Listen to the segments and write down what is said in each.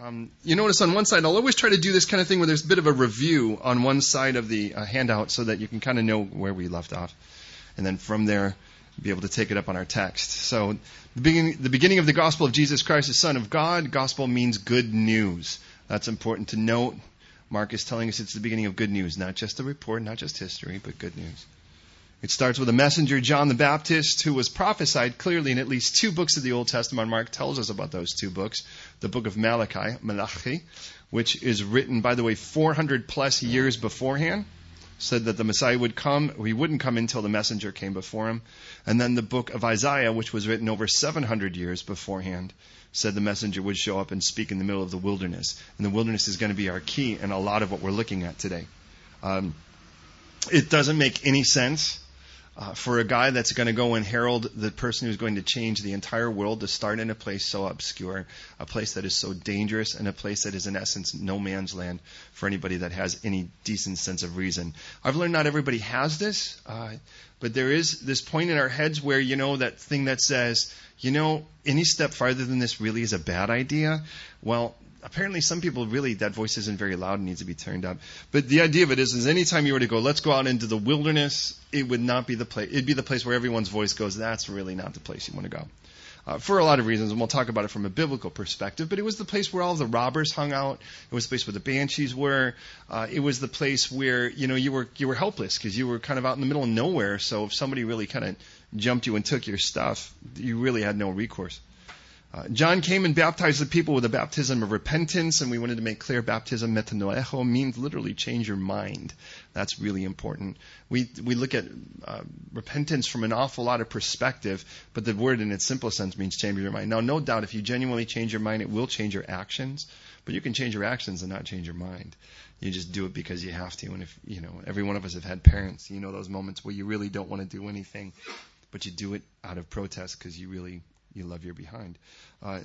Um, you notice on one side, I'll always try to do this kind of thing where there's a bit of a review on one side of the uh, handout so that you can kind of know where we left off. And then from there, be able to take it up on our text. So, the beginning, the beginning of the gospel of Jesus Christ, the Son of God, gospel means good news. That's important to note. Mark is telling us it's the beginning of good news, not just a report, not just history, but good news. It starts with a messenger, John the Baptist, who was prophesied clearly in at least two books of the Old Testament. Mark tells us about those two books. The book of Malachi, Malachi, which is written, by the way, 400 plus years beforehand, said that the Messiah would come. He wouldn't come until the messenger came before him. And then the book of Isaiah, which was written over 700 years beforehand, said the messenger would show up and speak in the middle of the wilderness. And the wilderness is going to be our key in a lot of what we're looking at today. Um, it doesn't make any sense uh, for a guy that's going to go and herald the person who's going to change the entire world to start in a place so obscure, a place that is so dangerous, and a place that is in essence no man's land for anybody that has any decent sense of reason. I've learned not everybody has this, uh, but there is this point in our heads where you know that thing that says, you know, any step farther than this really is a bad idea. Well, apparently some people really that voice isn't very loud and needs to be turned up. But the idea of it is, is anytime you were to go, let's go out into the wilderness, it would not be the place. It'd be the place where everyone's voice goes. That's really not the place you want to go. Uh, for a lot of reasons, and we'll talk about it from a biblical perspective. But it was the place where all the robbers hung out. It was the place where the banshees were. Uh, it was the place where you know you were you were helpless because you were kind of out in the middle of nowhere. So if somebody really kind of jumped you and took your stuff, you really had no recourse. Uh, John came and baptized the people with a baptism of repentance, and we wanted to make clear baptism metanoeo means literally change your mind. That's really important. We we look at uh, repentance from an awful lot of perspective, but the word in its simple sense means change your mind. Now, no doubt, if you genuinely change your mind, it will change your actions. But you can change your actions and not change your mind. You just do it because you have to. And if you know, every one of us have had parents. You know those moments where you really don't want to do anything, but you do it out of protest because you really you love your behind. Uh,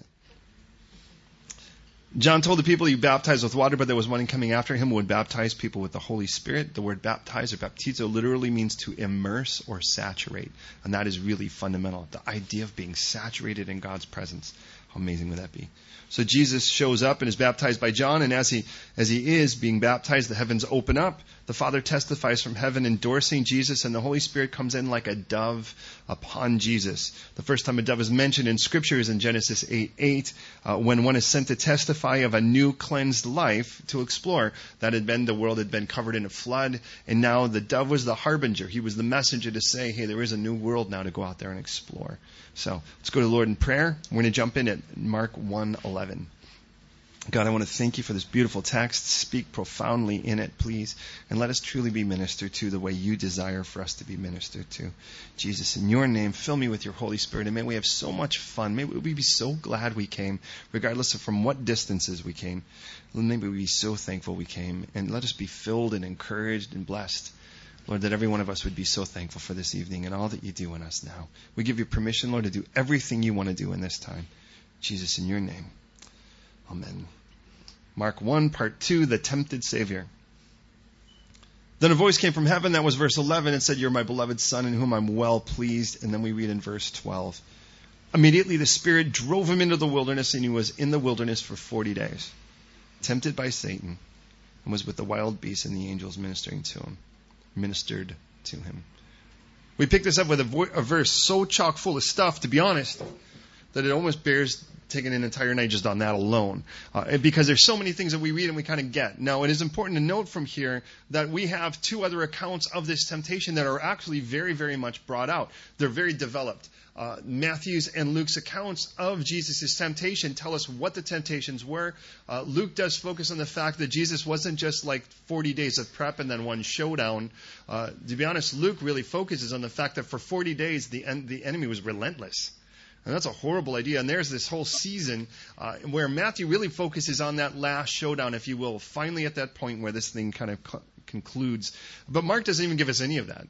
John told the people he baptized with water, but there was one coming after him who would baptize people with the Holy Spirit. The word baptize or baptizo literally means to immerse or saturate. And that is really fundamental. The idea of being saturated in God's presence. How amazing would that be? So Jesus shows up and is baptized by John, and as he as he is being baptized, the heavens open up. The Father testifies from heaven, endorsing Jesus, and the Holy Spirit comes in like a dove upon Jesus. The first time a dove is mentioned in Scripture is in Genesis 8 8, uh, when one is sent to testify of a new cleansed life to explore. That had been the world had been covered in a flood, and now the dove was the harbinger. He was the messenger to say, hey, there is a new world now to go out there and explore. So let's go to the Lord in prayer. We're going to jump in at Mark 1:11. God, I want to thank you for this beautiful text. Speak profoundly in it, please, and let us truly be ministered to the way you desire for us to be ministered to. Jesus, in your name, fill me with your Holy Spirit, and may we have so much fun. May we be so glad we came, regardless of from what distances we came. May we be so thankful we came, and let us be filled and encouraged and blessed. Lord, that every one of us would be so thankful for this evening and all that you do in us now. We give you permission, Lord, to do everything you want to do in this time. Jesus, in your name. Amen. Mark 1, part 2, the tempted Savior. Then a voice came from heaven, that was verse 11, and said, You're my beloved Son, in whom I'm well pleased. And then we read in verse 12. Immediately the Spirit drove him into the wilderness, and he was in the wilderness for 40 days, tempted by Satan, and was with the wild beasts and the angels ministering to him ministered to him. We pick this up with a, vo- a verse so chock full of stuff, to be honest, that it almost bears taking an entire night just on that alone. Uh, because there's so many things that we read and we kind of get. Now, it is important to note from here that we have two other accounts of this temptation that are actually very, very much brought out. They're very developed. Uh, Matthew's and Luke's accounts of Jesus' temptation tell us what the temptations were. Uh, Luke does focus on the fact that Jesus wasn't just like 40 days of prep and then one showdown. Uh, to be honest, Luke really focuses on the fact that for 40 days the, en- the enemy was relentless. And that's a horrible idea. And there's this whole season uh, where Matthew really focuses on that last showdown, if you will, finally at that point where this thing kind of co- concludes. But Mark doesn't even give us any of that.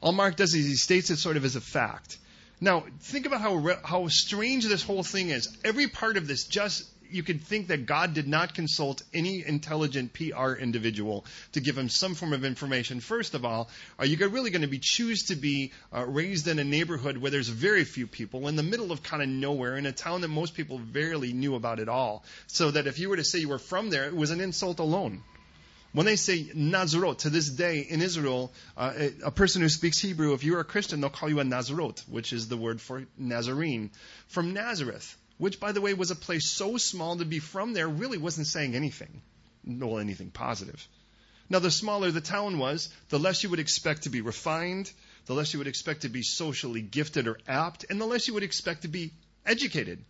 All Mark does is he states it sort of as a fact. Now, think about how how strange this whole thing is. Every part of this just you could think that God did not consult any intelligent PR individual to give him some form of information. First of all, are you really going to be choose to be uh, raised in a neighborhood where there's very few people, in the middle of kind of nowhere, in a town that most people barely knew about at all, so that if you were to say you were from there, it was an insult alone. When they say Nazarot, to this day in Israel, uh, a person who speaks Hebrew, if you're a Christian, they'll call you a Nazarot, which is the word for Nazarene, from Nazareth which, by the way, was a place so small to be from there really wasn't saying anything, well, anything positive. Now, the smaller the town was, the less you would expect to be refined, the less you would expect to be socially gifted or apt, and the less you would expect to be educated.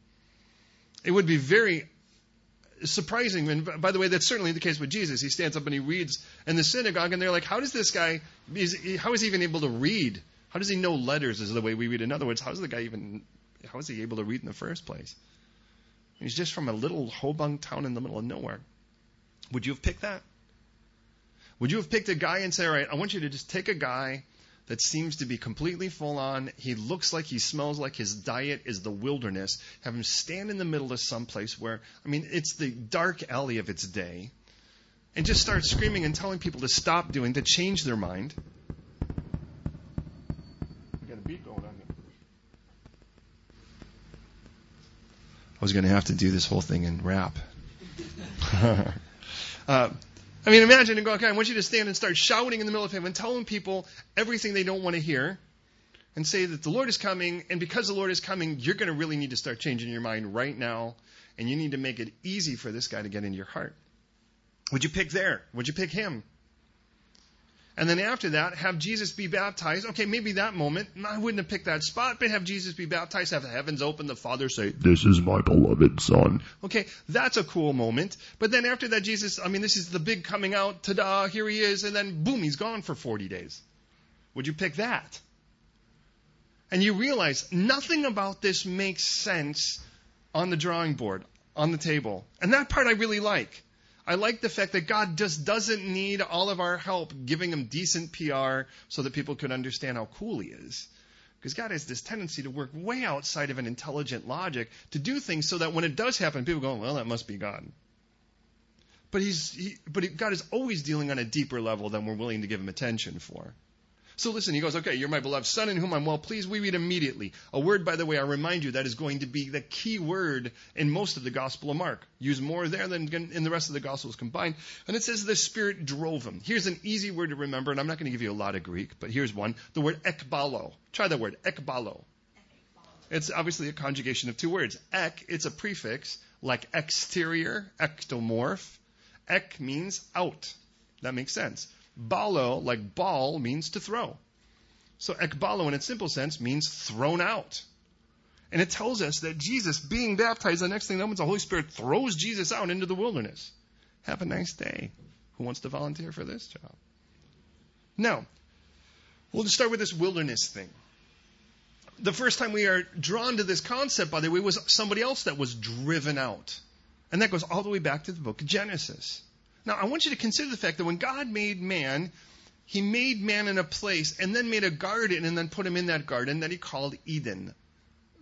It would be very surprising. And by the way, that's certainly the case with Jesus. He stands up and he reads in the synagogue, and they're like, "How does this guy? How is he even able to read? How does he know letters? Is the way we read. In other words, how does the guy even how was he able to read in the first place? He's just from a little hobunk town in the middle of nowhere. Would you have picked that? Would you have picked a guy and say, all right, I want you to just take a guy that seems to be completely full on. He looks like he smells like his diet is the wilderness. Have him stand in the middle of some place where, I mean, it's the dark alley of its day. And just start screaming and telling people to stop doing, to change their mind. I was going to have to do this whole thing in rap. uh, I mean, imagine and go, okay, I want you to stand and start shouting in the middle of heaven, telling people everything they don't want to hear, and say that the Lord is coming, and because the Lord is coming, you're going to really need to start changing your mind right now, and you need to make it easy for this guy to get into your heart. Would you pick there? Would you pick him? And then after that, have Jesus be baptized. Okay, maybe that moment, I wouldn't have picked that spot, but have Jesus be baptized, have the heavens open, the Father say, This is my beloved Son. Okay, that's a cool moment. But then after that, Jesus, I mean, this is the big coming out, ta da, here he is, and then boom, he's gone for 40 days. Would you pick that? And you realize nothing about this makes sense on the drawing board, on the table. And that part I really like. I like the fact that God just doesn't need all of our help giving him decent PR so that people could understand how cool he is. Because God has this tendency to work way outside of an intelligent logic to do things so that when it does happen, people go, well, that must be God. But, he's, he, but God is always dealing on a deeper level than we're willing to give him attention for. So listen, he goes, okay, you're my beloved son in whom I'm well pleased. We read immediately. A word, by the way, I remind you, that is going to be the key word in most of the Gospel of Mark. Use more there than in the rest of the Gospels combined. And it says the Spirit drove him. Here's an easy word to remember, and I'm not going to give you a lot of Greek, but here's one. The word ekbalo. Try that word, ekbalo. It's obviously a conjugation of two words. Ek, it's a prefix, like exterior, ectomorph. Ek means out. That makes sense. Balo, like ball, means to throw. So ekbalo, in its simple sense, means thrown out. And it tells us that Jesus, being baptized, the next thing that happens, the Holy Spirit throws Jesus out into the wilderness. Have a nice day. Who wants to volunteer for this job? Now, we'll just start with this wilderness thing. The first time we are drawn to this concept, by the way, was somebody else that was driven out. And that goes all the way back to the book of Genesis. Now, I want you to consider the fact that when God made man, he made man in a place and then made a garden and then put him in that garden that he called Eden.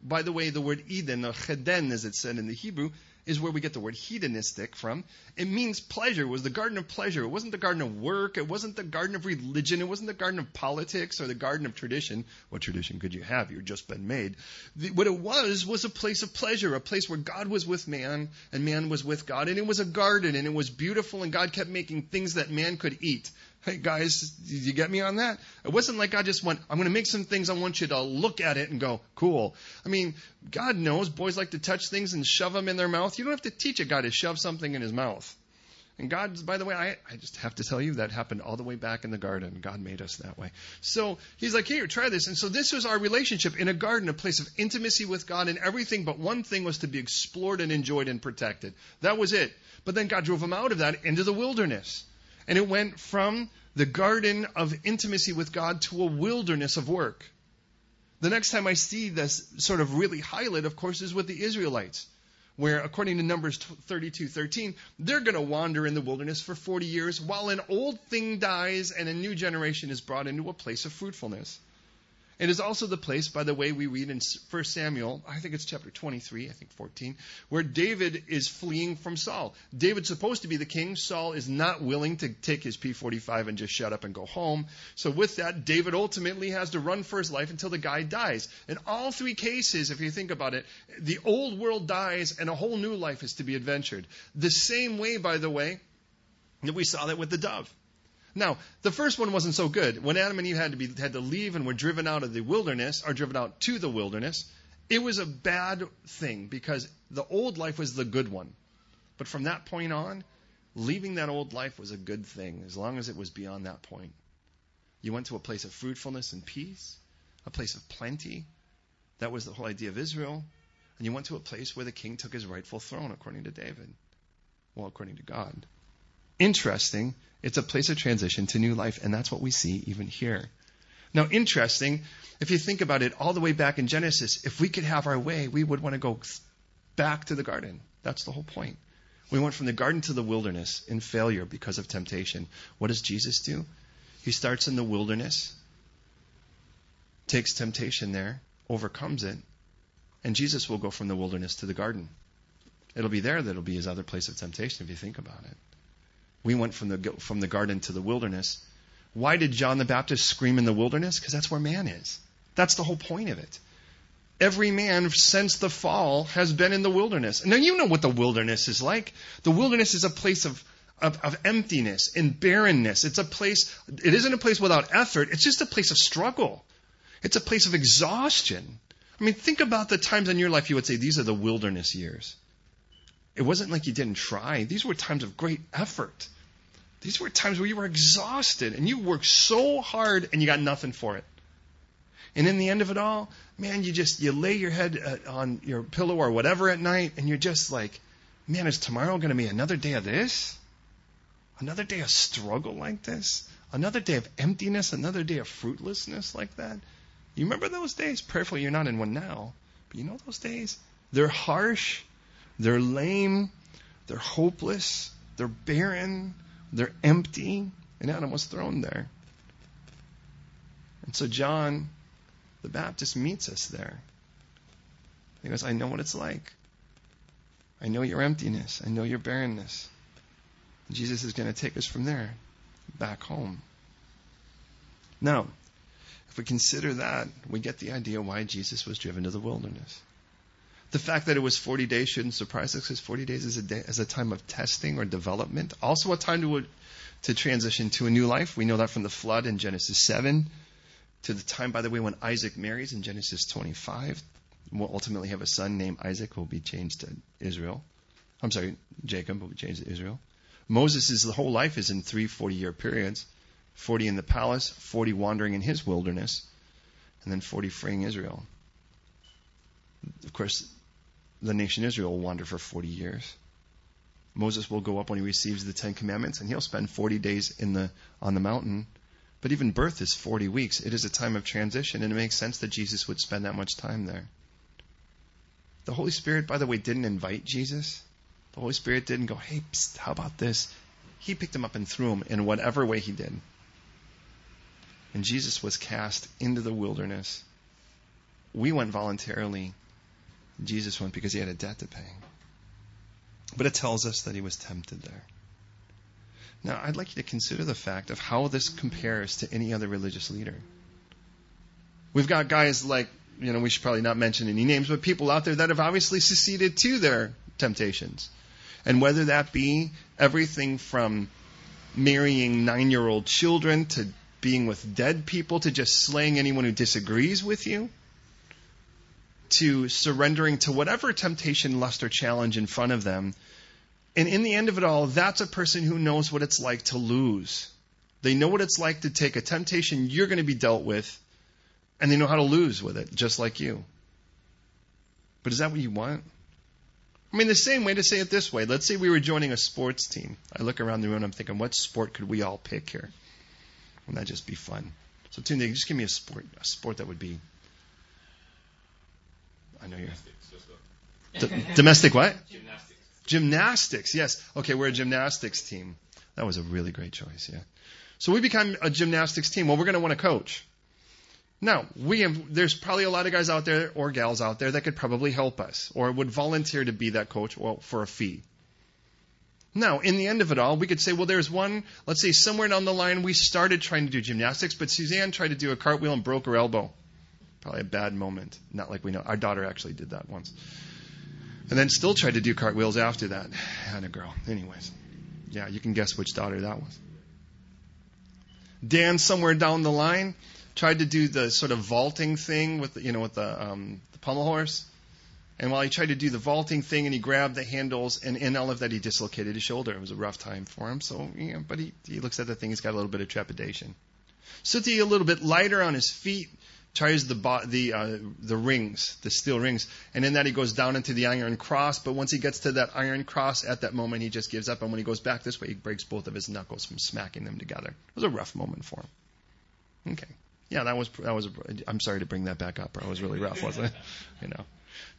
By the way, the word Eden, or Cheden as it's said in the Hebrew, is where we get the word hedonistic from. It means pleasure. It was the garden of pleasure. It wasn't the garden of work. It wasn't the garden of religion. It wasn't the garden of politics or the garden of tradition. What tradition could you have? You've just been made. The, what it was was a place of pleasure, a place where God was with man and man was with God. And it was a garden and it was beautiful and God kept making things that man could eat. Hey guys, did you get me on that? It wasn't like I just went, I'm going to make some things I want you to look at it and go, cool. I mean, God knows boys like to touch things and shove them in their mouth. You don't have to teach a guy to shove something in his mouth. And God, by the way, I, I just have to tell you that happened all the way back in the garden. God made us that way. So he's like, here, try this. And so this was our relationship in a garden, a place of intimacy with God, and everything but one thing was to be explored and enjoyed and protected. That was it. But then God drove him out of that into the wilderness. And it went from the garden of intimacy with God to a wilderness of work. The next time I see this sort of really highlight, of course, is with the Israelites, where according to Numbers 32:13, they're going to wander in the wilderness for 40 years while an old thing dies and a new generation is brought into a place of fruitfulness. It is also the place, by the way, we read in 1 Samuel, I think it's chapter 23, I think 14, where David is fleeing from Saul. David's supposed to be the king. Saul is not willing to take his P45 and just shut up and go home. So with that, David ultimately has to run for his life until the guy dies. In all three cases, if you think about it, the old world dies and a whole new life is to be adventured. The same way, by the way, that we saw that with the dove. Now, the first one wasn't so good. When Adam and Eve had to be had to leave and were driven out of the wilderness, or driven out to the wilderness, it was a bad thing because the old life was the good one. But from that point on, leaving that old life was a good thing as long as it was beyond that point. You went to a place of fruitfulness and peace, a place of plenty. That was the whole idea of Israel. And you went to a place where the king took his rightful throne, according to David. Well, according to God. Interesting it's a place of transition to new life, and that's what we see even here. Now, interesting, if you think about it all the way back in Genesis, if we could have our way, we would want to go back to the garden. That's the whole point. We went from the garden to the wilderness in failure because of temptation. What does Jesus do? He starts in the wilderness, takes temptation there, overcomes it, and Jesus will go from the wilderness to the garden. It'll be there that'll be his other place of temptation if you think about it. We went from the, from the garden to the wilderness. Why did John the Baptist scream in the wilderness? Because that's where man is. That's the whole point of it. Every man since the fall has been in the wilderness. Now, you know what the wilderness is like. The wilderness is a place of, of, of emptiness and barrenness. It's a place, it isn't a place without effort, it's just a place of struggle. It's a place of exhaustion. I mean, think about the times in your life you would say, these are the wilderness years. It wasn't like you didn't try. These were times of great effort. These were times where you were exhausted and you worked so hard and you got nothing for it. And in the end of it all, man, you just you lay your head uh, on your pillow or whatever at night and you're just like, man, is tomorrow going to be another day of this? Another day of struggle like this? Another day of emptiness? Another day of fruitlessness like that? You remember those days? Prayerfully, you're not in one now. But you know those days? They're harsh. They're lame. They're hopeless. They're barren. They're empty, and Adam was thrown there. And so John the Baptist meets us there. He goes, I know what it's like. I know your emptiness. I know your barrenness. Jesus is going to take us from there back home. Now, if we consider that, we get the idea why Jesus was driven to the wilderness. The fact that it was 40 days shouldn't surprise us because 40 days is a, day, is a time of testing or development. Also, a time to, to transition to a new life. We know that from the flood in Genesis 7 to the time, by the way, when Isaac marries in Genesis 25. We'll ultimately have a son named Isaac who will be changed to Israel. I'm sorry, Jacob will be changed to Israel. Moses' whole life is in three 40 year periods 40 in the palace, 40 wandering in his wilderness, and then 40 freeing Israel. Of course, the nation Israel will wander for 40 years. Moses will go up when he receives the Ten Commandments, and he'll spend 40 days in the, on the mountain. But even birth is 40 weeks. It is a time of transition, and it makes sense that Jesus would spend that much time there. The Holy Spirit, by the way, didn't invite Jesus. The Holy Spirit didn't go, hey, psst, how about this? He picked him up and threw him in whatever way he did. And Jesus was cast into the wilderness. We went voluntarily Jesus went because he had a debt to pay. But it tells us that he was tempted there. Now, I'd like you to consider the fact of how this compares to any other religious leader. We've got guys like, you know, we should probably not mention any names, but people out there that have obviously seceded to their temptations. And whether that be everything from marrying nine year old children to being with dead people to just slaying anyone who disagrees with you to surrendering to whatever temptation, lust, or challenge in front of them. And in the end of it all, that's a person who knows what it's like to lose. They know what it's like to take a temptation you're going to be dealt with, and they know how to lose with it, just like you. But is that what you want? I mean, the same way to say it this way. Let's say we were joining a sports team. I look around the room and I'm thinking, what sport could we all pick here? Wouldn't that just be fun? So, Tunde, just give me a sport, a sport that would be I know you're. D- domestic what? Gymnastics. Gymnastics, yes. Okay, we're a gymnastics team. That was a really great choice, yeah. So we become a gymnastics team. Well, we're going to want a coach. Now, we have, there's probably a lot of guys out there or gals out there that could probably help us or would volunteer to be that coach well, for a fee. Now, in the end of it all, we could say, well, there's one, let's say somewhere down the line, we started trying to do gymnastics, but Suzanne tried to do a cartwheel and broke her elbow. Probably a bad moment. Not like we know. Our daughter actually did that once. And then still tried to do cartwheels after that. And a girl. Anyways. Yeah, you can guess which daughter that was. Dan, somewhere down the line, tried to do the sort of vaulting thing with the, you know with the, um, the pommel horse. And while he tried to do the vaulting thing and he grabbed the handles, and in all of that he dislocated his shoulder. It was a rough time for him. So, know, but he, he looks at the thing, he's got a little bit of trepidation. Suti a little bit lighter on his feet, tries the the uh, the rings, the steel rings, and in that he goes down into the iron cross. But once he gets to that iron cross, at that moment he just gives up. And when he goes back this way, he breaks both of his knuckles from smacking them together. It was a rough moment for him. Okay. Yeah, that was that was. A, I'm sorry to bring that back up. It was really rough, wasn't it? You know.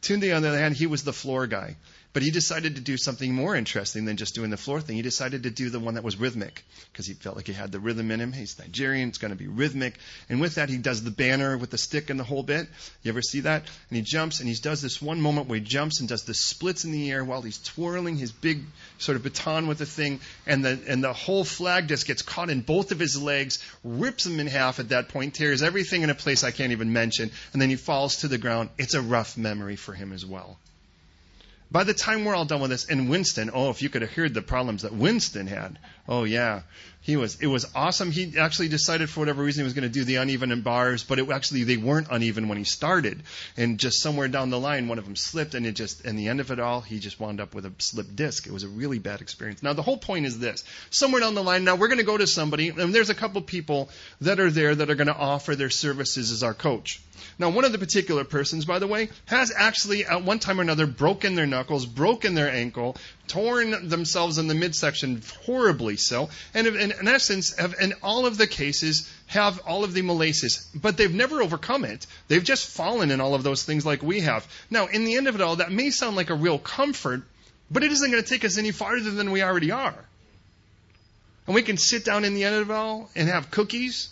Tunde, on the other hand, he was the floor guy. But he decided to do something more interesting than just doing the floor thing. He decided to do the one that was rhythmic because he felt like he had the rhythm in him. He's Nigerian, it's going to be rhythmic. And with that, he does the banner with the stick and the whole bit. You ever see that? And he jumps and he does this one moment where he jumps and does the splits in the air while he's twirling his big sort of baton with the thing. And the, and the whole flag just gets caught in both of his legs, rips him in half at that point, tears everything in a place I can't even mention. And then he falls to the ground. It's a rough memory for him as well. By the time we're all done with this, and Winston, oh, if you could have heard the problems that Winston had. Oh yeah, he was. It was awesome. He actually decided for whatever reason he was going to do the uneven bars, but it actually they weren't uneven when he started, and just somewhere down the line, one of them slipped, and it just, in the end of it all, he just wound up with a slipped disc. It was a really bad experience. Now the whole point is this: somewhere down the line, now we're going to go to somebody, and there's a couple people that are there that are going to offer their services as our coach. Now, one of the particular persons, by the way, has actually at one time or another broken their knuckles, broken their ankle, torn themselves in the midsection horribly so, and in, in essence, have in all of the cases have all of the malaces, but they've never overcome it. They've just fallen in all of those things like we have. Now, in the end of it all, that may sound like a real comfort, but it isn't going to take us any farther than we already are. And we can sit down in the end of it all and have cookies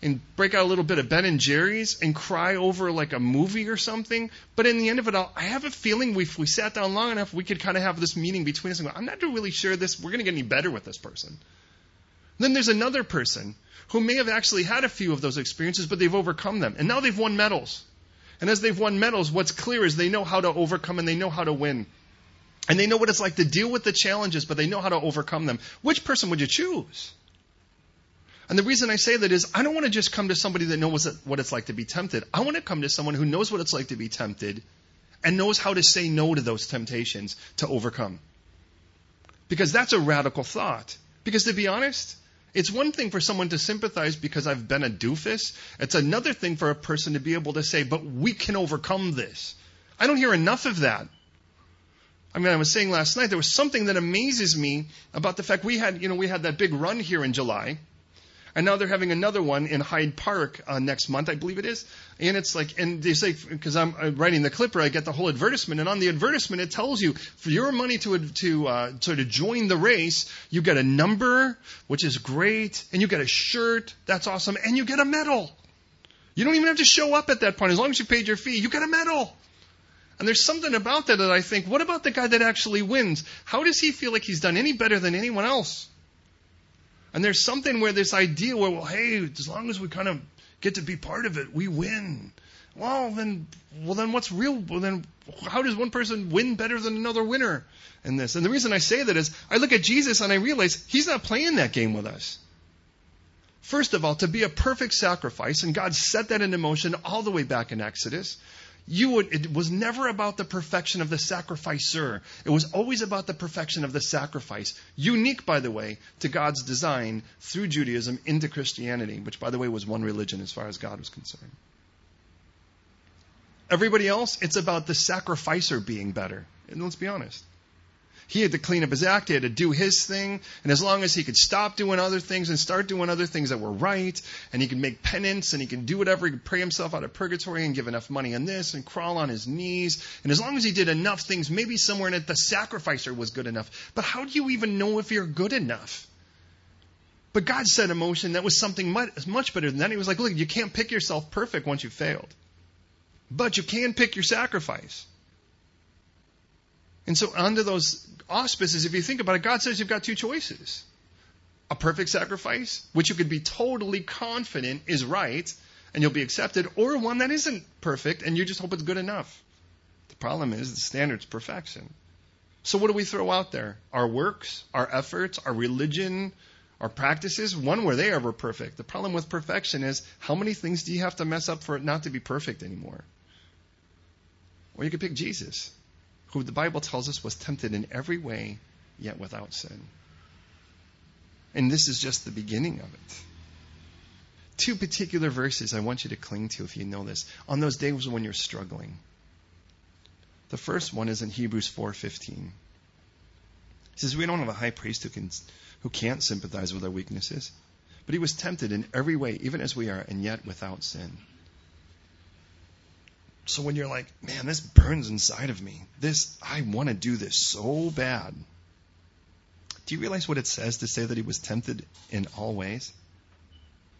and break out a little bit of Ben and Jerry's and cry over like a movie or something. But in the end of it all, I have a feeling if we sat down long enough, we could kind of have this meeting between us and go, I'm not really sure this, we're going to get any better with this person. Then there's another person who may have actually had a few of those experiences, but they've overcome them. And now they've won medals. And as they've won medals, what's clear is they know how to overcome and they know how to win. And they know what it's like to deal with the challenges, but they know how to overcome them. Which person would you choose? And the reason I say that is I don't want to just come to somebody that knows what it's like to be tempted. I want to come to someone who knows what it's like to be tempted and knows how to say no to those temptations to overcome. Because that's a radical thought. Because to be honest, it's one thing for someone to sympathize because I've been a doofus. It's another thing for a person to be able to say, but we can overcome this. I don't hear enough of that. I mean, I was saying last night, there was something that amazes me about the fact we had, you know, we had that big run here in July. And now they're having another one in Hyde Park uh, next month, I believe it is. And it's like, and they say, because I'm writing the clipper, I get the whole advertisement, and on the advertisement it tells you for your money to to uh, sort of join the race, you get a number, which is great, and you get a shirt, that's awesome, and you get a medal. You don't even have to show up at that point as long as you paid your fee. You get a medal. And there's something about that that I think, what about the guy that actually wins? How does he feel like he's done any better than anyone else? And there's something where this idea where, well, hey, as long as we kind of get to be part of it, we win. Well, then, well, then what's real? Well, then how does one person win better than another winner in this? And the reason I say that is I look at Jesus and I realize he's not playing that game with us. First of all, to be a perfect sacrifice, and God set that into motion all the way back in Exodus you would, it was never about the perfection of the sacrificer. It was always about the perfection of the sacrifice. Unique, by the way, to God's design through Judaism into Christianity, which, by the way, was one religion as far as God was concerned. Everybody else, it's about the sacrificer being better. And let's be honest. He had to clean up his act. He had to do his thing. And as long as he could stop doing other things and start doing other things that were right, and he could make penance and he could do whatever, he could pray himself out of purgatory and give enough money on this and crawl on his knees. And as long as he did enough things, maybe somewhere in it, the sacrificer was good enough. But how do you even know if you're good enough? But God set in motion that was something much, much better than that. He was like, look, you can't pick yourself perfect once you've failed. But you can pick your sacrifice. And so under those auspices, if you think about it, God says you've got two choices. A perfect sacrifice, which you could be totally confident is right and you'll be accepted, or one that isn't perfect and you just hope it's good enough. The problem is the standard's perfection. So what do we throw out there? Our works, our efforts, our religion, our practices, one were they ever perfect. The problem with perfection is how many things do you have to mess up for it not to be perfect anymore? Or you could pick Jesus, who the Bible tells us was tempted in every way, yet without sin. And this is just the beginning of it. Two particular verses I want you to cling to if you know this. On those days when you're struggling. The first one is in Hebrews 4:15. He says we don't have a high priest who can who can't sympathize with our weaknesses, but he was tempted in every way even as we are and yet without sin. So when you're like, man, this burns inside of me. This I want to do this so bad. Do you realize what it says to say that he was tempted in all ways?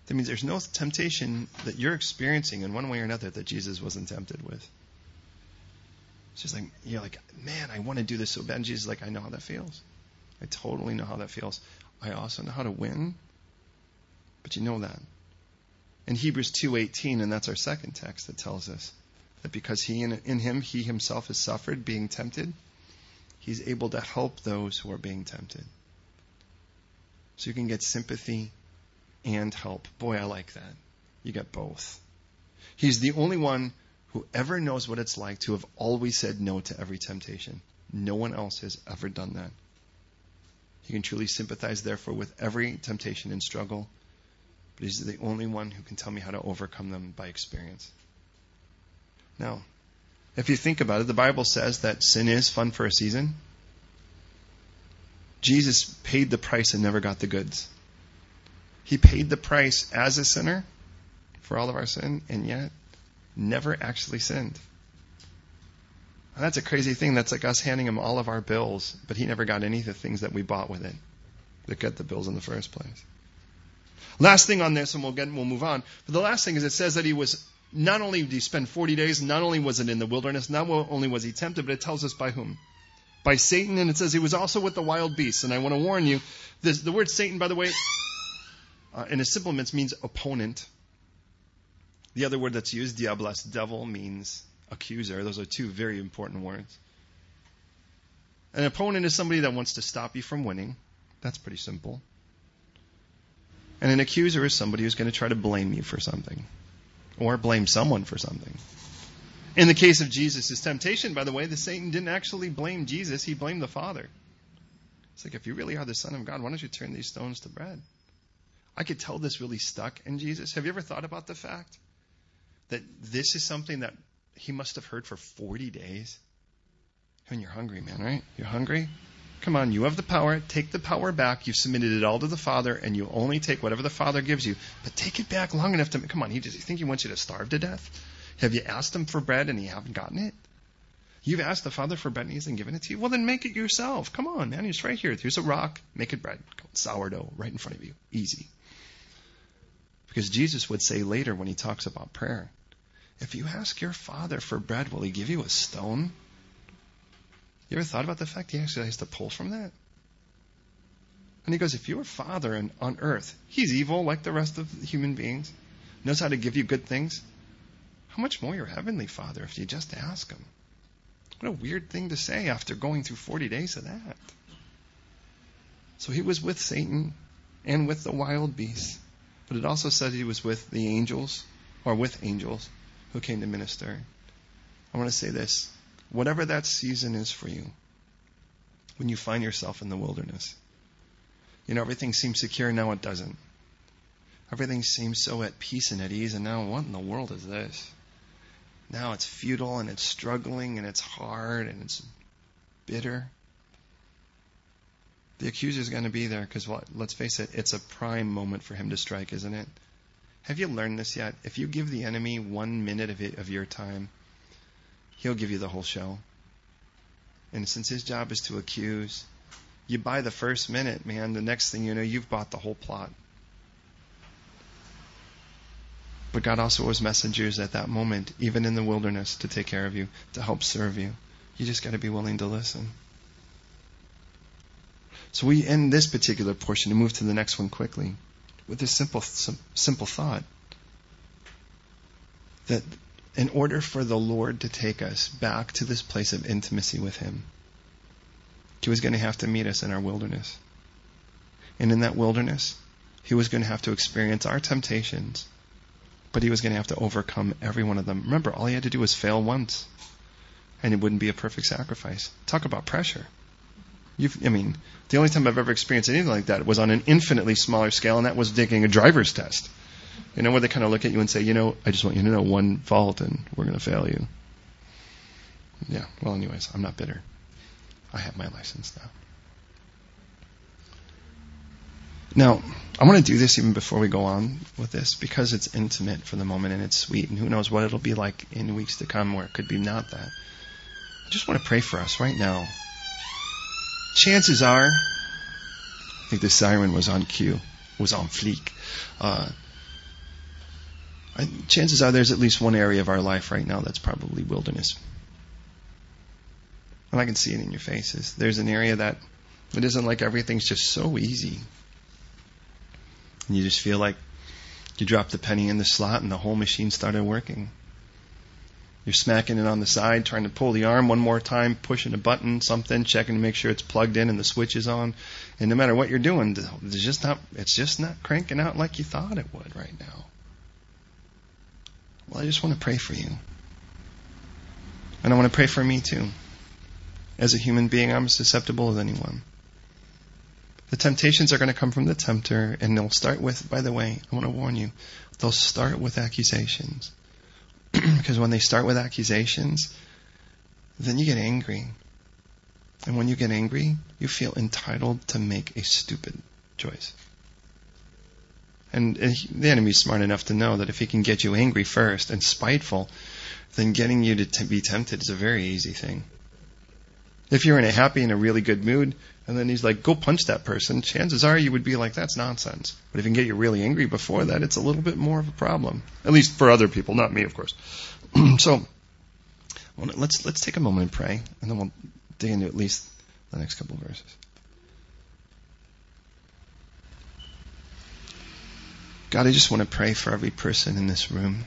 That means there's no temptation that you're experiencing in one way or another that Jesus wasn't tempted with. It's just like, you're like, man, I want to do this so bad. And Jesus is like, I know how that feels. I totally know how that feels. I also know how to win. But you know that. In Hebrews 2.18, and that's our second text that tells us that because he in, in him, he himself has suffered being tempted, he's able to help those who are being tempted. So you can get sympathy and help. Boy, I like that. You get both. He's the only one who ever knows what it's like to have always said no to every temptation. No one else has ever done that. He can truly sympathize, therefore, with every temptation and struggle, but he's the only one who can tell me how to overcome them by experience. Now, if you think about it, the Bible says that sin is fun for a season. Jesus paid the price and never got the goods. He paid the price as a sinner for all of our sin, and yet never actually sinned. And that's a crazy thing. That's like us handing him all of our bills, but he never got any of the things that we bought with it that got the bills in the first place. Last thing on this, and we'll get we'll move on. But the last thing is it says that he was not only did he spend 40 days, not only was it in the wilderness, not only was he tempted, but it tells us by whom? By Satan, and it says he was also with the wild beasts. And I want to warn you, this, the word Satan, by the way, uh, in a simple sense means opponent. The other word that's used, diablos, devil, means accuser. Those are two very important words. An opponent is somebody that wants to stop you from winning. That's pretty simple. And an accuser is somebody who's going to try to blame you for something or blame someone for something. In the case of Jesus' temptation, by the way, the Satan didn't actually blame Jesus, he blamed the Father. It's like, if you really are the Son of God, why don't you turn these stones to bread? I could tell this really stuck in Jesus. Have you ever thought about the fact that this is something that he must have heard for 40 days. When you're hungry, man, right? You're hungry? Come on, you have the power. Take the power back. You've submitted it all to the Father, and you only take whatever the Father gives you. But take it back long enough to. Come on, he does he think he wants you to starve to death? Have you asked him for bread and you haven't gotten it? You've asked the Father for bread and he hasn't given it to you? Well, then make it yourself. Come on, man. He's right here. Here's a rock. Make it bread. Sourdough right in front of you. Easy. Because Jesus would say later when he talks about prayer, if you ask your father for bread, will he give you a stone? You ever thought about the fact he actually has to pull from that? And he goes, if your father on earth, he's evil like the rest of human beings, knows how to give you good things, how much more your heavenly father if you just ask him? What a weird thing to say after going through 40 days of that. So he was with Satan and with the wild beasts. But it also said he was with the angels, or with angels who came to minister. I want to say this whatever that season is for you, when you find yourself in the wilderness, you know, everything seems secure, now it doesn't. Everything seems so at peace and at ease, and now what in the world is this? Now it's futile and it's struggling and it's hard and it's bitter. The accuser is going to be there because, let's face it, it's a prime moment for him to strike, isn't it? Have you learned this yet? If you give the enemy one minute of, it, of your time, He'll give you the whole show. And since his job is to accuse, you buy the first minute, man, the next thing you know, you've bought the whole plot. But God also was messengers at that moment, even in the wilderness, to take care of you, to help serve you. You just got to be willing to listen. So we end this particular portion and move to the next one quickly with this simple, simple thought that in order for the Lord to take us back to this place of intimacy with Him, He was going to have to meet us in our wilderness. And in that wilderness, He was going to have to experience our temptations, but He was going to have to overcome every one of them. Remember, all He had to do was fail once, and it wouldn't be a perfect sacrifice. Talk about pressure. You've, I mean, the only time I've ever experienced anything like that was on an infinitely smaller scale, and that was taking a driver's test. You know, where they kind of look at you and say, you know, I just want you to know one fault, and we're going to fail you. Yeah. Well, anyways, I'm not bitter. I have my license now. Now, I want to do this even before we go on with this because it's intimate for the moment and it's sweet, and who knows what it'll be like in weeks to come where it could be not that. I just want to pray for us right now chances are, I think the siren was on cue, was on fleek. Uh, Chances are there's at least one area of our life right now that's probably wilderness. And I can see it in your faces. There's an area that it isn't like everything's just so easy. And you just feel like you dropped the penny in the slot and the whole machine started working. You're smacking it on the side, trying to pull the arm one more time, pushing a button, something, checking to make sure it's plugged in and the switch is on. And no matter what you're doing, it's just not it's just not cranking out like you thought it would right now. Well, I just want to pray for you. And I want to pray for me too. As a human being, I'm as susceptible as anyone. The temptations are going to come from the tempter, and they'll start with, by the way, I want to warn you, they'll start with accusations. because when they start with accusations, then you get angry. And when you get angry, you feel entitled to make a stupid choice. And, the enemy's smart enough to know that if he can get you angry first and spiteful, then getting you to t- be tempted is a very easy thing. If you're in a happy and a really good mood, and then he's like, go punch that person, chances are you would be like, that's nonsense. But if he can get you really angry before that, it's a little bit more of a problem. At least for other people, not me, of course. so, well, let's, let's take a moment and pray, and then we'll dig into at least the next couple of verses. God, I just want to pray for every person in this room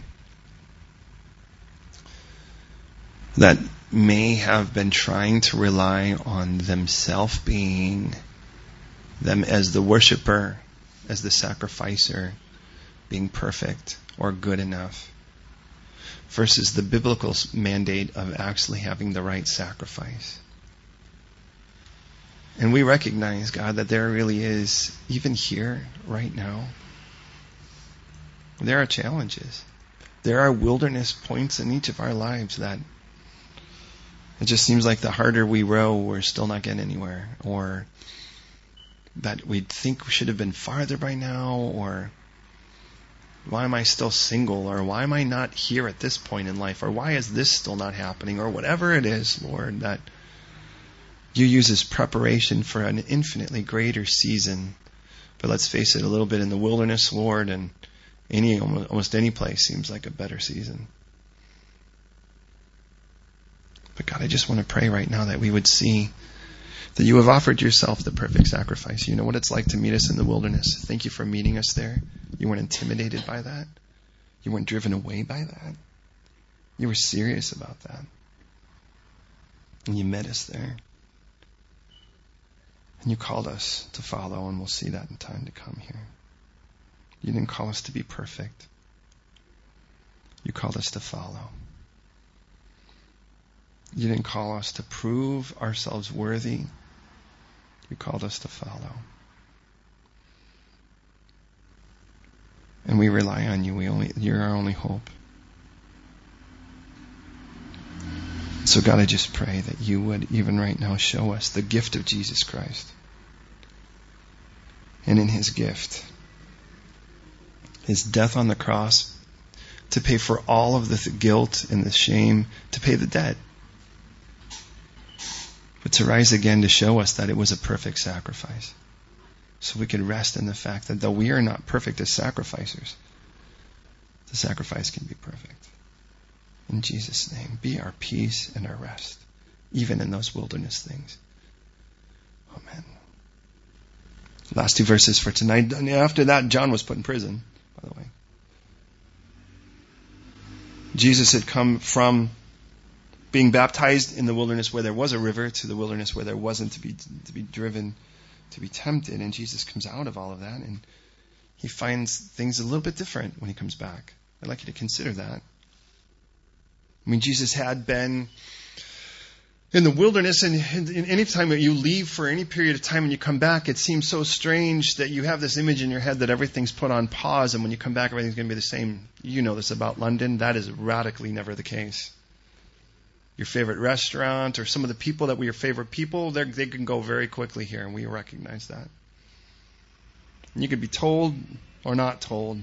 that may have been trying to rely on themselves being them as the worshiper, as the sacrificer, being perfect or good enough, versus the biblical mandate of actually having the right sacrifice. And we recognize, God, that there really is, even here, right now, there are challenges. There are wilderness points in each of our lives that it just seems like the harder we row, we're still not getting anywhere. Or that we think we should have been farther by now, or why am I still single, or why am I not here at this point in life, or why is this still not happening, or whatever it is, Lord, that you use as preparation for an infinitely greater season. But let's face it, a little bit in the wilderness, Lord, and any almost any place seems like a better season. But God, I just want to pray right now that we would see that you have offered yourself the perfect sacrifice. You know what it's like to meet us in the wilderness. Thank you for meeting us there. You weren't intimidated by that. You weren't driven away by that. You were serious about that. And you met us there. And you called us to follow, and we'll see that in time to come here. You didn't call us to be perfect. You called us to follow. You didn't call us to prove ourselves worthy. You called us to follow. And we rely on you. We only, you're our only hope. So God, I just pray that you would even right now show us the gift of Jesus Christ. And in his gift, his death on the cross to pay for all of the guilt and the shame, to pay the debt but to rise again to show us that it was a perfect sacrifice. So we could rest in the fact that though we are not perfect as sacrificers, the sacrifice can be perfect. In Jesus' name, be our peace and our rest, even in those wilderness things. Amen. Last two verses for tonight. After that, John was put in prison, by the way. Jesus had come from being baptized in the wilderness where there was a river to the wilderness where there wasn't to be to be driven to be tempted and Jesus comes out of all of that and he finds things a little bit different when he comes back. I'd like you to consider that. I mean Jesus had been in the wilderness and any time that you leave for any period of time and you come back it seems so strange that you have this image in your head that everything's put on pause and when you come back everything's going to be the same. You know this about london. That is radically never the case. Your favorite restaurant or some of the people that were your favorite people they can go very quickly here and we recognize that. And you could be told or not told.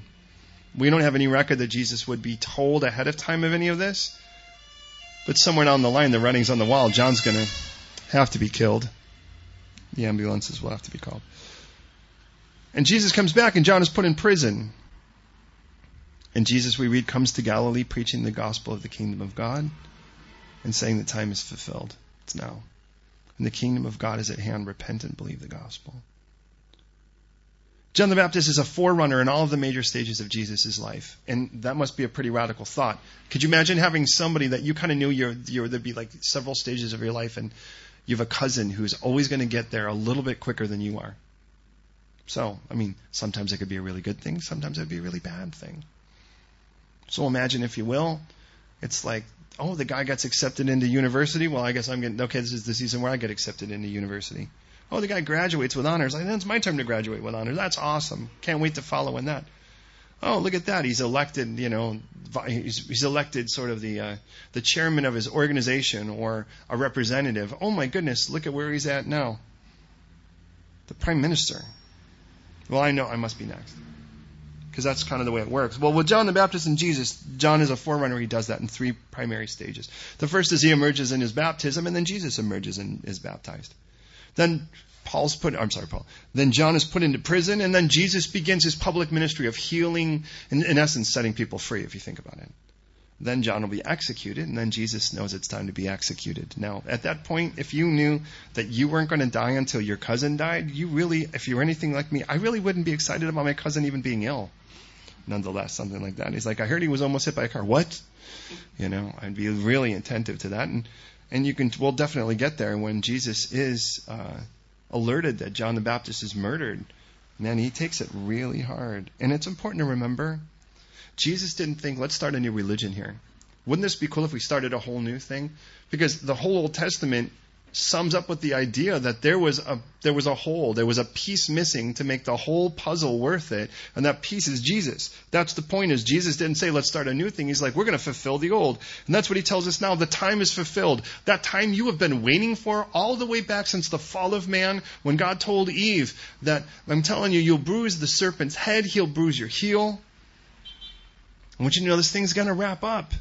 We don't have any record that jesus would be told ahead of time of any of this but somewhere down the line, the writing's on the wall. John's going to have to be killed. The ambulances will have to be called. And Jesus comes back, and John is put in prison. And Jesus, we read, comes to Galilee preaching the gospel of the kingdom of God and saying the time is fulfilled. It's now. And the kingdom of God is at hand. Repent and believe the gospel. John the Baptist is a forerunner in all of the major stages of Jesus' life. And that must be a pretty radical thought. Could you imagine having somebody that you kind of knew you're, you're, there'd be like several stages of your life and you have a cousin who's always going to get there a little bit quicker than you are? So, I mean, sometimes it could be a really good thing, sometimes it would be a really bad thing. So imagine, if you will, it's like, oh, the guy gets accepted into university. Well, I guess I'm getting, okay, this is the season where I get accepted into university. Oh, the guy graduates with honors. Like, it's my turn to graduate with honors. That's awesome. Can't wait to follow in that. Oh, look at that. He's elected, you know, he's, he's elected sort of the, uh, the chairman of his organization or a representative. Oh my goodness, look at where he's at now. The prime minister. Well, I know I must be next. Because that's kind of the way it works. Well, with John the Baptist and Jesus, John is a forerunner. He does that in three primary stages. The first is he emerges in his baptism, and then Jesus emerges and is baptized. Then Paul's put, I'm sorry, Paul. Then John is put into prison, and then Jesus begins his public ministry of healing, in, in essence, setting people free, if you think about it. Then John will be executed, and then Jesus knows it's time to be executed. Now, at that point, if you knew that you weren't going to die until your cousin died, you really, if you were anything like me, I really wouldn't be excited about my cousin even being ill. Nonetheless, something like that. He's like, I heard he was almost hit by a car. What? You know, I'd be really attentive to that. And and you can, we'll definitely get there when Jesus is uh, alerted that John the Baptist is murdered. Man, he takes it really hard. And it's important to remember Jesus didn't think, let's start a new religion here. Wouldn't this be cool if we started a whole new thing? Because the whole Old Testament sums up with the idea that there was a there was a hole, there was a piece missing to make the whole puzzle worth it, and that piece is Jesus. That's the point. Is Jesus didn't say let's start a new thing. He's like we're going to fulfill the old, and that's what he tells us now. The time is fulfilled. That time you have been waiting for all the way back since the fall of man, when God told Eve that I'm telling you, you'll bruise the serpent's head, he'll bruise your heel. I want you to know this thing's going to wrap up.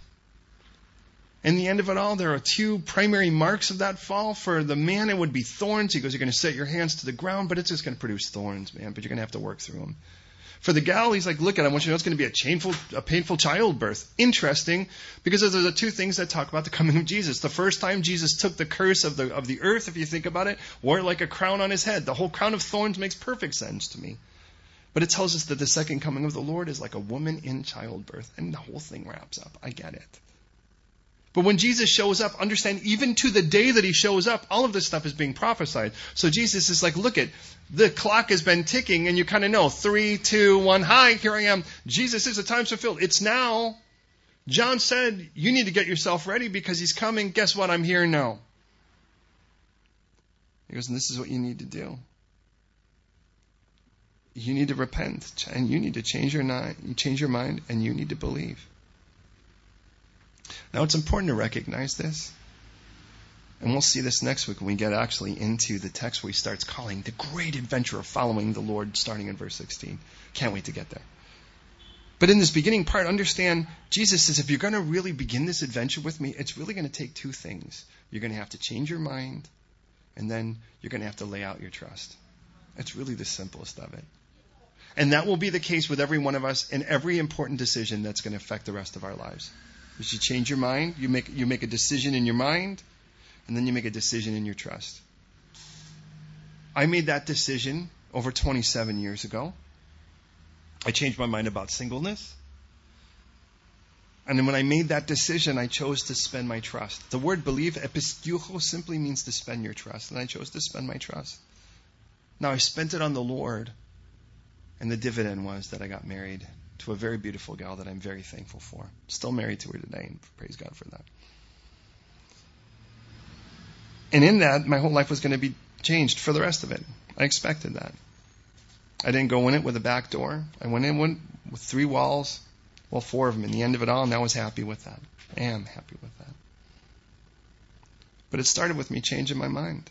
In the end of it all, there are two primary marks of that fall. For the man, it would be thorns. He goes, You're going to set your hands to the ground, but it's just going to produce thorns, man, but you're going to have to work through them. For the gal, he's like, Look at it, I want you to know it's going to be a painful, a painful childbirth. Interesting, because there's the two things that talk about the coming of Jesus. The first time Jesus took the curse of the, of the earth, if you think about it, wore it like a crown on his head. The whole crown of thorns makes perfect sense to me. But it tells us that the second coming of the Lord is like a woman in childbirth, and the whole thing wraps up. I get it. But when Jesus shows up, understand even to the day that he shows up, all of this stuff is being prophesied. So Jesus is like, look at the clock has been ticking, and you kind of know three, two, one. Hi, here I am. Jesus is the time's fulfilled. It's now. John said, you need to get yourself ready because he's coming. Guess what? I'm here now. He goes, and this is what you need to do. You need to repent, and you need to change your, change your mind, and you need to believe. Now, it's important to recognize this. And we'll see this next week when we get actually into the text where he starts calling the great adventure of following the Lord, starting in verse 16. Can't wait to get there. But in this beginning part, understand Jesus says if you're going to really begin this adventure with me, it's really going to take two things. You're going to have to change your mind, and then you're going to have to lay out your trust. It's really the simplest of it. And that will be the case with every one of us in every important decision that's going to affect the rest of our lives. You change your mind. You make, you make a decision in your mind, and then you make a decision in your trust. I made that decision over 27 years ago. I changed my mind about singleness. And then when I made that decision, I chose to spend my trust. The word believe, pisteuo, simply means to spend your trust. And I chose to spend my trust. Now I spent it on the Lord. And the dividend was that I got married to a very beautiful gal that I'm very thankful for. Still married to her today, and praise God for that. And in that, my whole life was going to be changed for the rest of it. I expected that. I didn't go in it with a back door. I went in with three walls, well, four of them in the end of it all, and I was happy with that. I am happy with that. But it started with me changing my mind.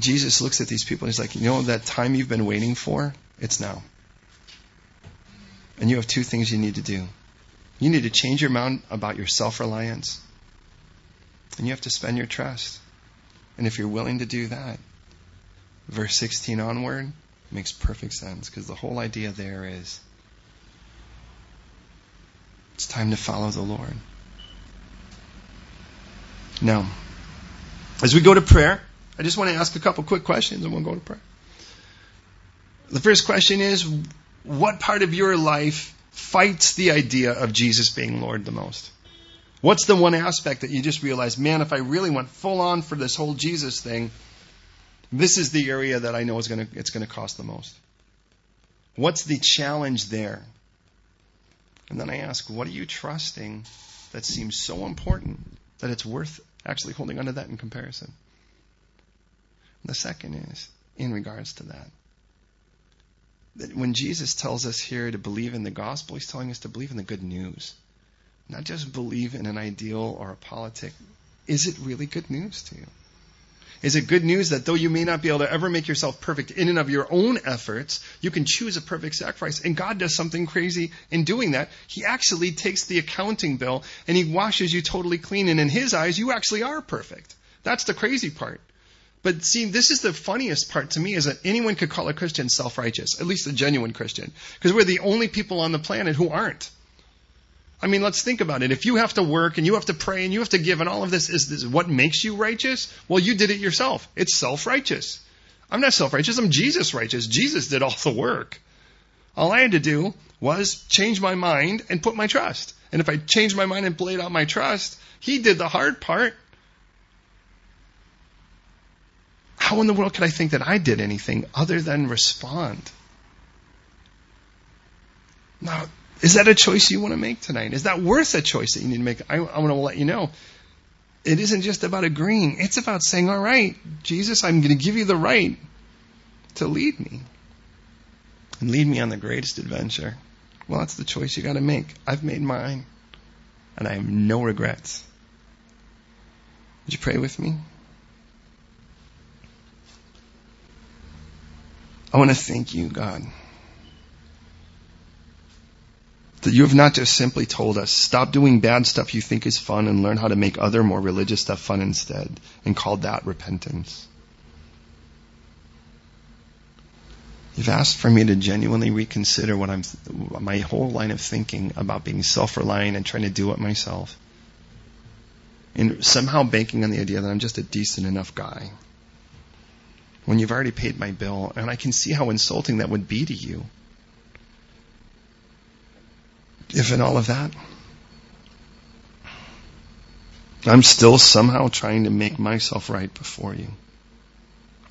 Jesus looks at these people and he's like, you know that time you've been waiting for? It's now. And you have two things you need to do. You need to change your mind about your self-reliance. And you have to spend your trust. And if you're willing to do that, verse 16 onward makes perfect sense because the whole idea there is it's time to follow the Lord. Now, as we go to prayer, I just want to ask a couple quick questions and we'll go to prayer. The first question is what part of your life fights the idea of Jesus being Lord the most? What's the one aspect that you just realize, man, if I really went full on for this whole Jesus thing, this is the area that I know is going to, it's going to cost the most. What's the challenge there? And then I ask, what are you trusting that seems so important that it's worth actually holding onto that in comparison? The second is in regards to that. That when Jesus tells us here to believe in the gospel, he's telling us to believe in the good news. Not just believe in an ideal or a politic. Is it really good news to you? Is it good news that though you may not be able to ever make yourself perfect in and of your own efforts, you can choose a perfect sacrifice? And God does something crazy in doing that. He actually takes the accounting bill and He washes you totally clean. And in His eyes, you actually are perfect. That's the crazy part. But see, this is the funniest part to me is that anyone could call a Christian self-righteous, at least a genuine Christian, because we're the only people on the planet who aren't. I mean, let's think about it. If you have to work and you have to pray and you have to give and all of this is this what makes you righteous? Well, you did it yourself. It's self-righteous. I'm not self-righteous. I'm Jesus righteous. Jesus did all the work. All I had to do was change my mind and put my trust. And if I changed my mind and played out my trust, he did the hard part. How in the world could I think that I did anything other than respond? Now, is that a choice you want to make tonight? Is that worth a choice that you need to make? I, I want to let you know. It isn't just about agreeing. It's about saying, all right, Jesus, I'm going to give you the right to lead me. And lead me on the greatest adventure. Well, that's the choice you got to make. I've made mine. And I have no regrets. Would you pray with me? I want to thank you, God, that you have not just simply told us, stop doing bad stuff you think is fun and learn how to make other more religious stuff fun instead, and called that repentance. You've asked for me to genuinely reconsider what I'm, my whole line of thinking about being self-reliant and trying to do it myself. And somehow banking on the idea that I'm just a decent enough guy when you've already paid my bill, and I can see how insulting that would be to you. If in all of that, I'm still somehow trying to make myself right before you.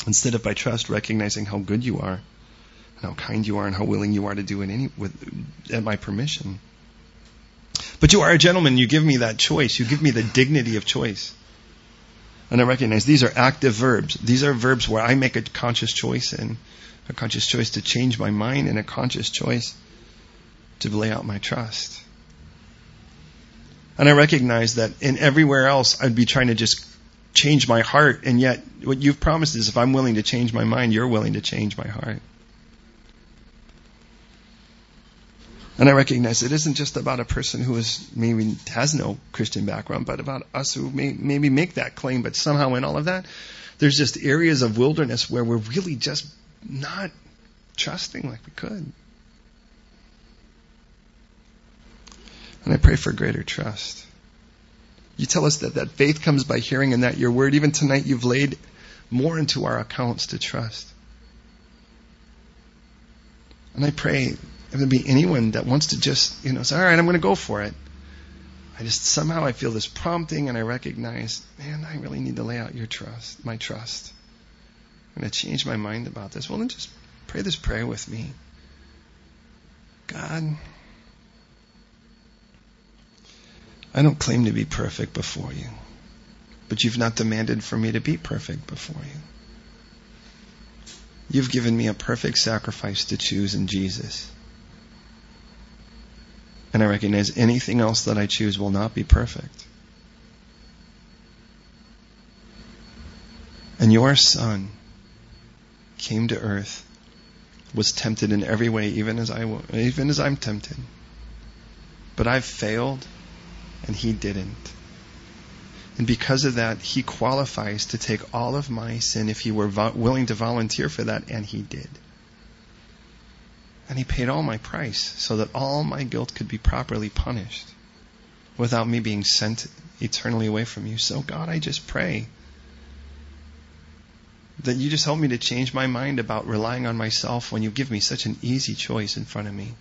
Instead of by trust recognizing how good you are, and how kind you are, and how willing you are to do it any with at my permission. But you are a gentleman. You give me that choice. You give me the dignity of choice. And I recognize these are active verbs. These are verbs where I make a conscious choice and a conscious choice to change my mind and a conscious choice to lay out my trust. And I recognize that in everywhere else I'd be trying to just change my heart and yet what you've promised is if I'm willing to change my mind, you're willing to change my heart. And I recognize it isn't just about a person who is maybe has no Christian background, but about us who may maybe make that claim, but somehow in all of that, there's just areas of wilderness where we're really just not trusting like we could. And I pray for greater trust. You tell us that, that faith comes by hearing and that your word, even tonight, you've laid more into our accounts to trust. And I pray if there be anyone that wants to just, you know, say, all right, I'm going to go for it. I just somehow I feel this prompting and I recognize, man, I really need to lay out your trust, my trust. I'm going to change my mind about this. Well, then just pray this prayer with me. God, I don't claim to be perfect before you, but you've not demanded for me to be perfect before you. You've given me a perfect sacrifice to choose in Jesus. And I recognize anything else that I choose will not be perfect. And your son came to earth, was tempted in every way, even as I even as I'm tempted. But I've failed, and he didn't. And because of that, he qualifies to take all of my sin if he were vo- willing to volunteer for that, and he did. And he paid all my price so that all my guilt could be properly punished without me being sent eternally away from you. So, God, I just pray that you just help me to change my mind about relying on myself when you give me such an easy choice in front of me.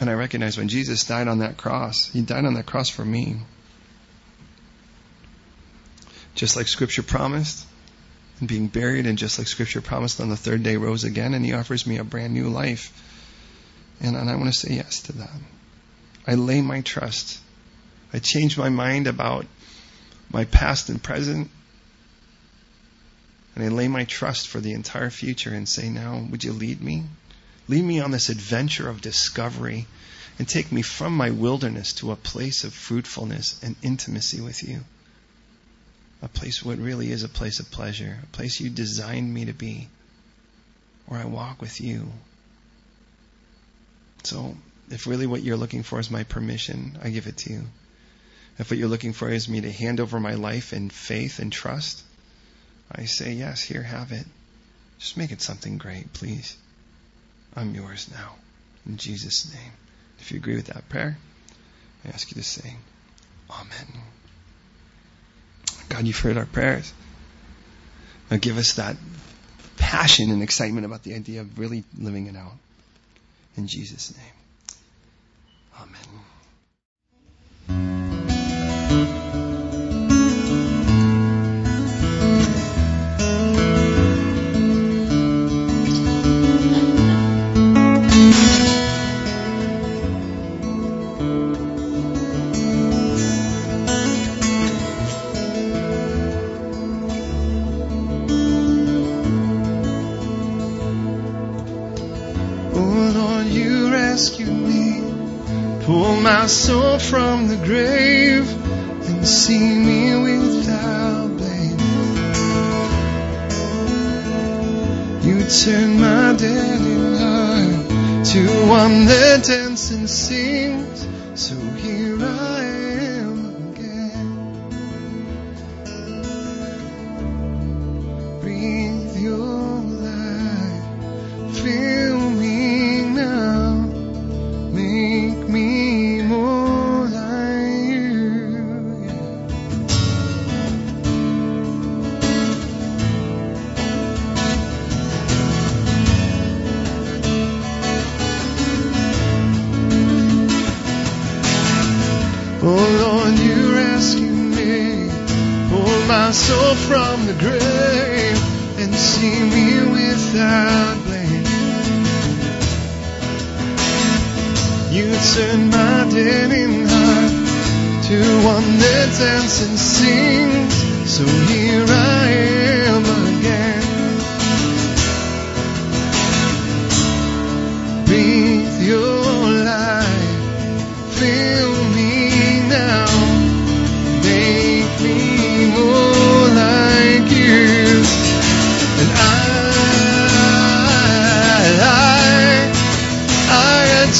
And I recognize when Jesus died on that cross, he died on that cross for me. Just like Scripture promised, and being buried, and just like Scripture promised, on the third day rose again, and He offers me a brand new life. And, and I want to say yes to that. I lay my trust. I change my mind about my past and present. And I lay my trust for the entire future and say, now, would you lead me? Lead me on this adventure of discovery and take me from my wilderness to a place of fruitfulness and intimacy with you a place what really is a place of pleasure, a place you designed me to be, where I walk with you. So, if really what you're looking for is my permission, I give it to you. If what you're looking for is me to hand over my life in faith and trust, I say, yes, here, have it. Just make it something great, please. I'm yours now. In Jesus' name. If you agree with that prayer, I ask you to say, Amen. God, you've heard our prayers. Now give us that passion and excitement about the idea of really living it out. In Jesus' name. Amen. My soul from the grave and see me without blame. You turn my dead heart to one that dances and sings.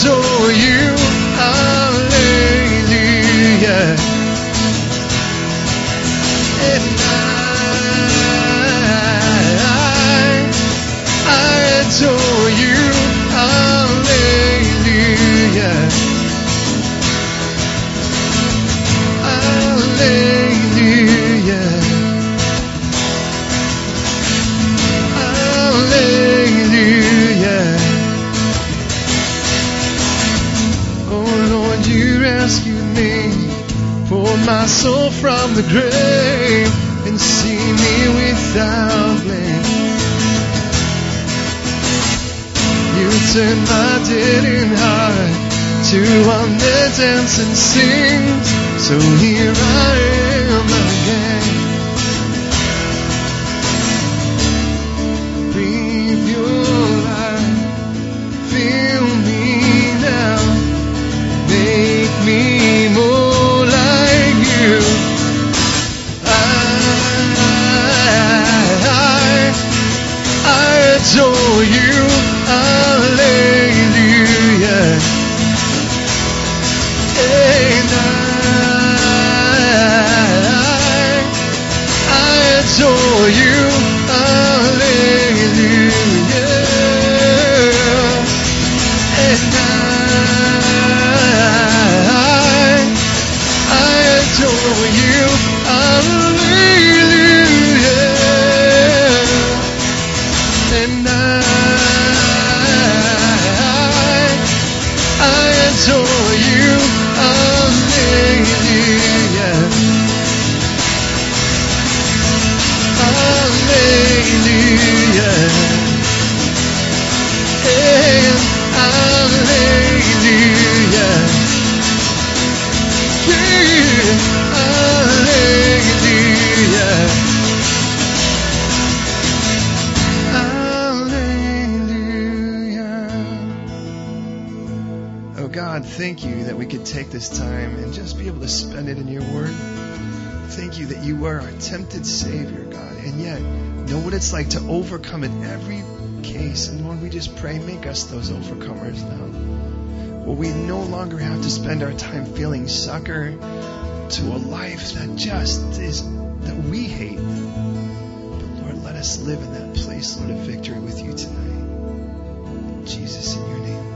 Adore you. The grave and see me without blame. You turn my dead heart to one that dances and sings. So here I am In every case. And Lord, we just pray, make us those overcomers now. Where we no longer have to spend our time feeling sucker to a life that just is, that we hate. But Lord, let us live in that place, Lord, of victory with you tonight. Jesus, in your name.